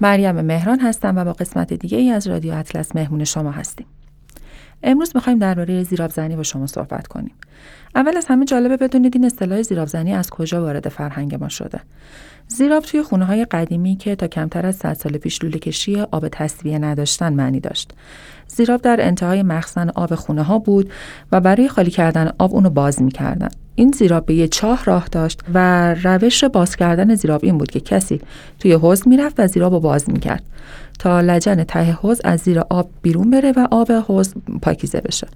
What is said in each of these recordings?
مریم مهران هستم و با قسمت دیگه ای از رادیو اطلس مهمون شما هستیم. امروز می‌خوایم درباره زیراب زنی با شما صحبت کنیم. اول از همه جالبه بدونید این اصطلاح زیراب زنی از کجا وارد فرهنگ ما شده. زیراب توی خونه های قدیمی که تا کمتر از 100 سال پیش لوله کشی آب تصویه نداشتن معنی داشت. زیراب در انتهای مخزن آب خونه ها بود و برای خالی کردن آب اونو باز می‌کردن. این زیراب به یه چاه راه داشت و روش باز کردن زیراب این بود که کسی توی حوض می‌رفت و زیراب رو باز می‌کرد تا لجن ته حوض از زیر آب بیرون بره و آب حوض پاکیزه بشه.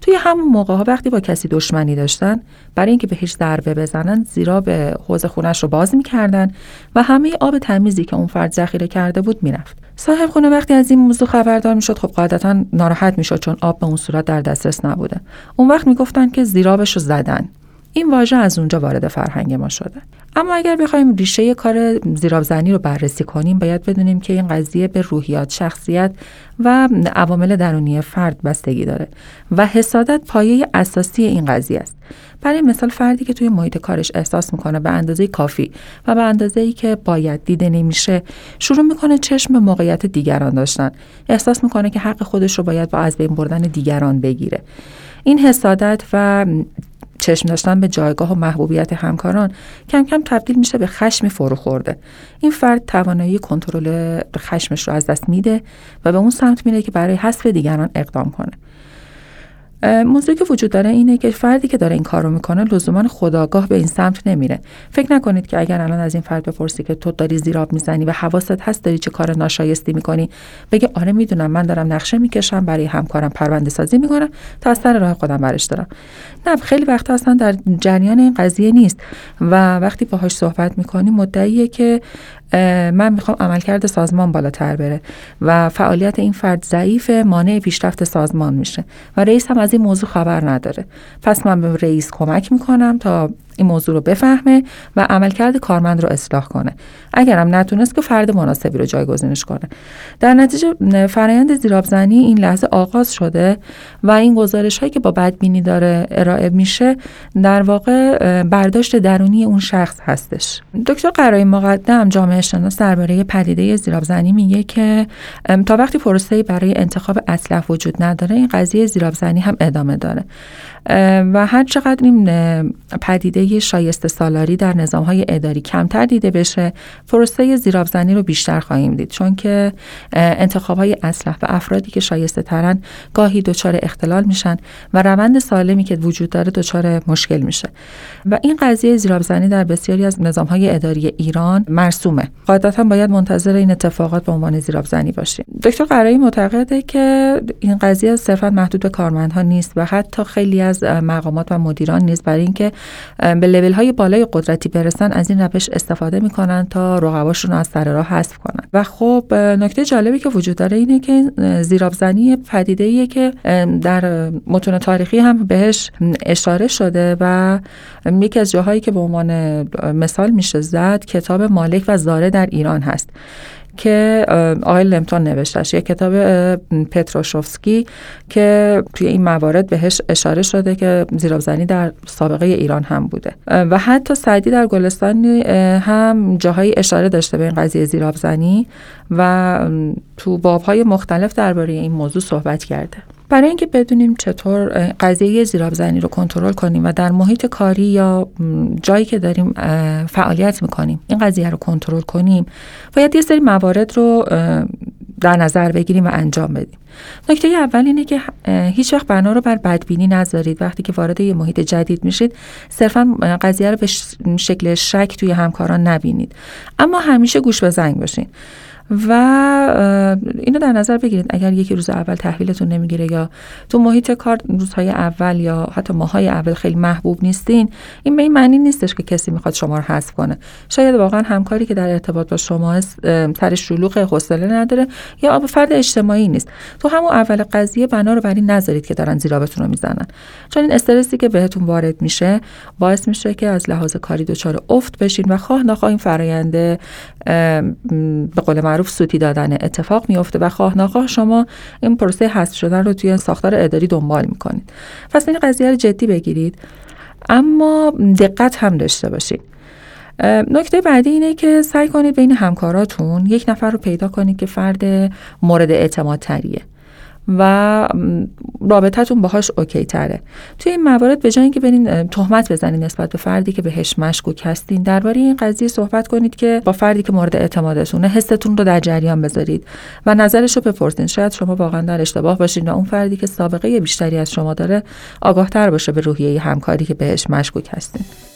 توی همون موقع ها وقتی با کسی دشمنی داشتن برای اینکه بهش ضربه بزنن زیرا به حوض خونش رو باز می‌کردن و همه آب تمیزی که اون فرد ذخیره کرده بود می‌رفت. صاحب خونه وقتی از این موضوع خبردار می‌شد خب قاعدتا ناراحت می‌شد چون آب به اون صورت در دسترس نبوده. اون وقت می‌گفتن که زیرابش رو زدن. این واژه از اونجا وارد فرهنگ ما شده. اما اگر بخوایم ریشه کار زیرابزنی رو بررسی کنیم باید بدونیم که این قضیه به روحیات شخصیت و عوامل درونی فرد بستگی داره و حسادت پایه اساسی این قضیه است. برای مثال فردی که توی محیط کارش احساس می‌کنه به اندازه کافی و به اندازه ای که باید دیده نمیشه شروع می‌کنه چشم موقعیت دیگران داشتن. احساس می‌کنه که حق خودش رو باید با از بین بردن دیگران بگیره. این حسادت و چشم داشتن به جایگاه و محبوبیت همکاران کم کم تبدیل میشه به خشم فرو خورده. این فرد توانایی کنترل خشمش رو از دست میده و به اون سمت میره که برای حذف دیگران اقدام کنه. موضوعی که وجود داره اینه که فردی که داره این کار رو می‌کنه لزوما خداگاه به این سمت نمیره. فکر نکنید که اگر الان از این فرد بپرسی که تو داری زیراب می‌زنی و حواست هست داری چه کار ناشایستی می‌کنی بگه آره می‌دونم من دارم نقشه می‌کشم برای همکارم پرونده سازی می‌کنم تا از سر راه خودم برش دارم. نه خیلی وقت اصلا در جریان این قضیه نیست و وقتی باهاش صحبت می‌کنی مدعیه که من می‌خوام عملکرد سازمان بالاتر بره و فعالیت این فرد ضعیف مانع پیشرفت سازمان میشه و رئیس هم از این موضوع خبر نداره. پس من به رئیس کمک می‌کنم تا این موضوع رو بفهمه و عملکرد کارمند رو اصلاح کنه. اگرم نتونست که فرد مناسبی رو جایگزینش کنه. در نتیجه فرایند زیرابزنی این لحظه آغاز شده و این گزارش هایی که با بدبینی داره ارائه میشه در واقع برداشت درونی اون شخص هستش. دکتر قرای مقدم جامعه شناس درباره پدیده زیرابزنی میگه که تا وقتی پروسه برای انتخاب اصلح وجود نداره این قضیه زیرابزنی هم ادامه داره. و هر چقدر این پدیده شایسته سالاری در نظام های اداری کمتر دیده بشه پروسه زیرابزنی رو بیشتر خواهیم دید. چون که انتخاب های اصلح و افرادی که شایسته ترن گاهی دچار اختلال میشن و روند سالمی که وجود داره دچار مشکل میشه. و این قضیه زیرابزنی در بسیاری از نظام های اداری ایران مرسومه. قاعدتا باید منتظر این اتفاقات به عنوان زیرابزنی باشیم. دکتر قرایی معتقده که این قضیه صرفا محدود به کارمندها نیست و حتی خیلی از مقامات و مدیران نیست. برای اینکه به لول های بالای قدرتی برسن از این روش استفاده می‌کنن تا رقباشون از سر راه حذف کنن. و خب نکته جالبی که وجود داره اینه که زیرابزنی پدیده ایه که در متون تاریخی هم بهش اشاره شده و یکی از جاهایی که به عنوان مثال میشه زد کتاب مالک و زاره در ایران هست. که آقای لمتون نوشتش یک کتاب پتروشوفسکی که توی این موارد بهش اشاره شده که زیرابزنی در سابقه ایران هم بوده. و حتی سعدی در گلستان هم جاهای اشاره داشته به این قضیه زیرابزنی و تو بابهای مختلف درباره این موضوع صحبت کرده. برای اینکه بدونیم چطور قضیه زیرابزنی رو کنترل کنیم و در محیط کاری یا جایی که داریم فعالیت می‌کنیم این قضیه رو کنترل کنیم باید یه سری موارد رو در نظر بگیریم و انجام بدیم. نکته اول اینه که هیچ وقت بنا رو بر بدبینی نذارید. وقتی که وارد یه محیط جدید میشید صرفا قضیه رو به شکل شک توی همکاران نبینید. اما همیشه گوش به زنگ باشین. و اینو در نظر بگیرید. اگر یکی روز اول تحویلتون نمی‌گیره یا تو محیط کار روزهای اول یا حتی ماهای اول خیلی محبوب نیستین این به این معنی نیستش که کسی می‌خواد شما رو حذف کنه. شاید واقعا همکاری که در ارتباط با شما سر شلوغ حوصله نداره یا فرد اجتماعی نیست. تو همون اول قضیه بنا رو بر این نذارید که دارن زیرابتون رو می‌زنن. چون این استرسی که بهتون وارد میشه باعث میشه که از لحاظ کاری دچار افت بشین و خواه نخواه این فراینده به قول سوتی دادن اتفاق میفته و خواه نخواه شما این پروسه حذف شدن رو توی ساختار اداری دنبال می‌کنید. پس این قضیه رو جدی بگیرید. اما دقت هم داشته باشید. نکته بعدی اینه که سعی کنید بین همکاراتون یک نفر رو پیدا کنید که فرد مورد اعتماد تریه و رابطتون باهاش اوکی تره. توی این موارد به جای اینکه برین تهمت بزنید نسبت به فردی که بهش مشکوک هستین درباره این قضیه صحبت کنید که با فردی که مورد اعتمادتونه حستون رو در جریان بذارید و نظرش رو بپرسین. شاید شما واقعا در اشتباه باشین و اون فردی که سابقه بیشتری از شما داره آگاهتر باشه به روحیه همکاری که بهش مشکوک هستین.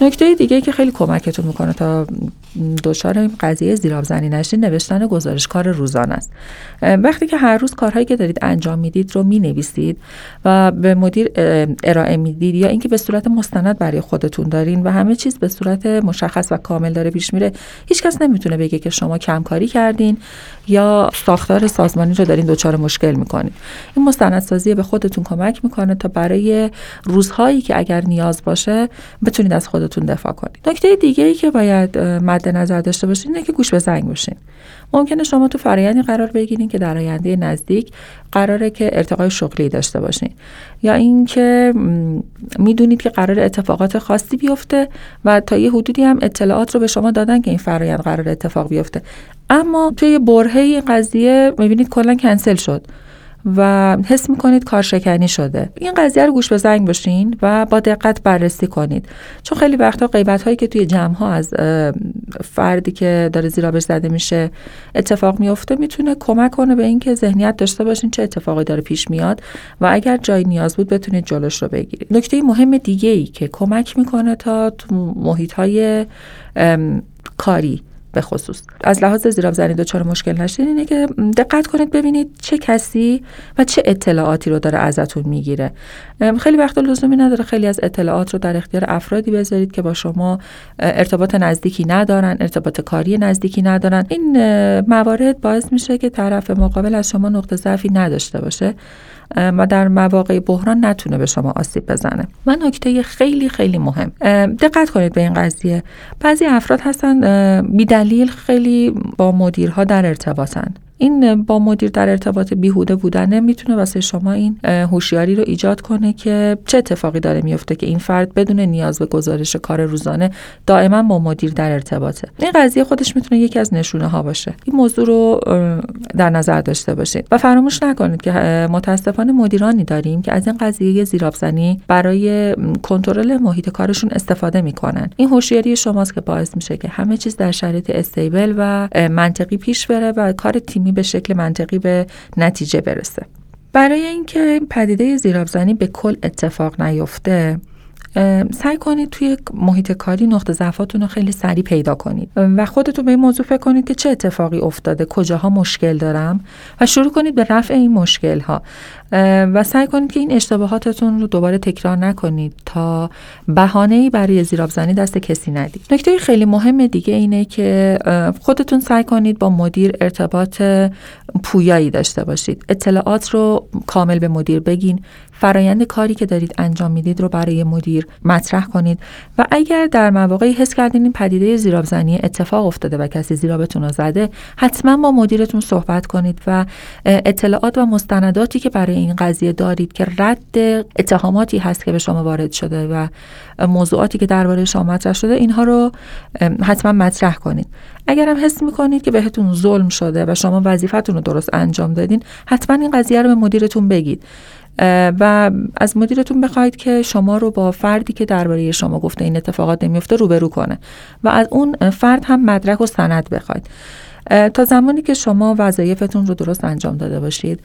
نکته دیگه که خیلی کمکتون می‌کنه تا دچار این قضیه زیرابزنی نشین نوشتن گزارش کار روزانه است. وقتی که هر روز کارهایی که دارید انجام می‌دید رو می‌نویسید و به مدیر ارائه می‌دید یا اینکه به صورت مستند برای خودتون دارین و همه چیز به صورت مشخص و کامل داره پیش میره هیچکس نمی‌تونه بگه که شما کمکاری کردین یا ساختار سازمانی رو دارین دچار مشکل می‌کنید این مستندسازی به خودتون کمک می‌کنه تا برای روزهایی که اگر نیاز باشه بتونید از خودتون دفاع کنید. نکته دیگه ای که باید مد نظر داشته باشین اینه که گوش به زنگ باشین ممکنه شما تو فرایندی قرار بگیرین که در آینده نزدیک قراره که ارتقای شغلی داشته باشین. یا اینکه می‌دونید که قرار اتفاقات خاصی بیفته و تا یه حدودی هم اطلاعات رو به شما دادن که این فرایند قرار اتفاق بیفته. اما توی برهه این قضیه می‌بینید کلا کنسل شد. و حس می‌کنید کارشکنی شده. این قضیه رو گوش به زنگ باشین و با دقت بررسی کنید. چون خیلی وقتا غیبت هایی که توی جمع ها از فردی که داره زیرابش زده میشه اتفاق میفته می‌تونه کمک کنه به اینکه ذهنیت داشته باشین چه اتفاقی داره پیش میاد و اگر جای نیاز بود بتونید جلوش رو بگیرید. نکته مهم دیگه ای که کمک می‌کنه تا محیط های کاری به خصوص از لحاظ زیراب زنی دچار مشکل نشین اینه که دقت کنید ببینید چه کسی و چه اطلاعاتی رو داره ازتون می‌گیره. خیلی وقت لزومی نداره خیلی از اطلاعات رو در اختیار افرادی بذارید که با شما ارتباط نزدیکی ندارن ارتباط کاری نزدیکی ندارن. این موارد باعث میشه که طرف مقابل از شما نقطه ضعفی نداشته باشه. و در مواقع بحران نتونه به شما آسیب بزنه. و نکته خیلی خیلی مهم. دقت کنید به این قضیه. بعضی افراد هستن بیدلیل خیلی با مدیرها در ارتباطن. این با مدیر در ارتباط بیهوده بودن می‌تونه واسه شما این هوشیاری رو ایجاد کنه که چه اتفاقی داره میفته که این فرد بدون نیاز به گزارش کار روزانه دائما با مدیر در ارتباطه. این قضیه خودش می‌تونه یکی از نشونه ها باشه. این موضوع رو در نظر داشته باشید و فراموش نکنید که متاسفانه مدیرانی داریم که از این قضیه زیرابزنی برای کنترل محیط کارشون استفاده می‌کنن. این هوشیاری شماست که باعث میشه که همه چیز در شرایط استیبل و منطقی پیش بره و کار تیمی به شکل منطقی به نتیجه برسه. برای اینکه پدیده زیرابزنی به کل اتفاق نیفته سعی کنید توی محیط کاری نقطه ضعفاتون رو خیلی سریع پیدا کنید. و خودتون به این موضوع فکر کنید که چه اتفاقی افتاده کجاها مشکل دارم و شروع کنید به رفع این مشکل ها و سعی کنید که این اشتباهاتتون رو دوباره تکرار نکنید تا بهانه ای برای زیراب زنی دست کسی ندید. نکته خیلی مهم دیگه اینه که خودتون سعی کنید با مدیر ارتباط پویایی داشته باشید. اطلاعات رو کامل به مدیر بگین. فرایند کاری که دارید انجام می‌دید رو برای مدیر مطرح کنید. و اگر در مواقعی حس کردین این پدیده زیرابزنی اتفاق افتاده و کسی زیرابتون رو زده حتما با مدیرتون صحبت کنید و اطلاعات و مستنداتی که برای این قضیه دارید که رد اتهاماتی هست که به شما وارد شده و موضوعاتی که درباره شما مطرح شده اینها رو حتما مطرح کنید. اگر هم حس می‌کنید که بهتون ظلم شده و شما وظیفتون رو درست انجام دادین حتما این قضیه رو به مدیرتون بگید. و از مدیرتون بخواید که شما رو با فردی که درباره شما گفته این اتفاقات نمیفته روبرو کنه. و از اون فرد هم مدرک و سند بخواید. تا زمانی که شما وظایفتون رو درست انجام داده باشید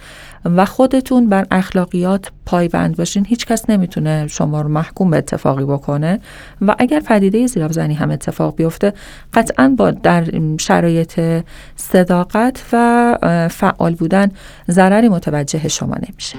و خودتون بر اخلاقیات پایبند باشین هیچ کس نمی‌تونه شما رو محکوم به اتفاقی بکنه و اگر پدیده زیرابزنی هم اتفاق بیفته قطعا با در شرایط صداقت و فعال بودن ضرری متوجه شما نمیشه.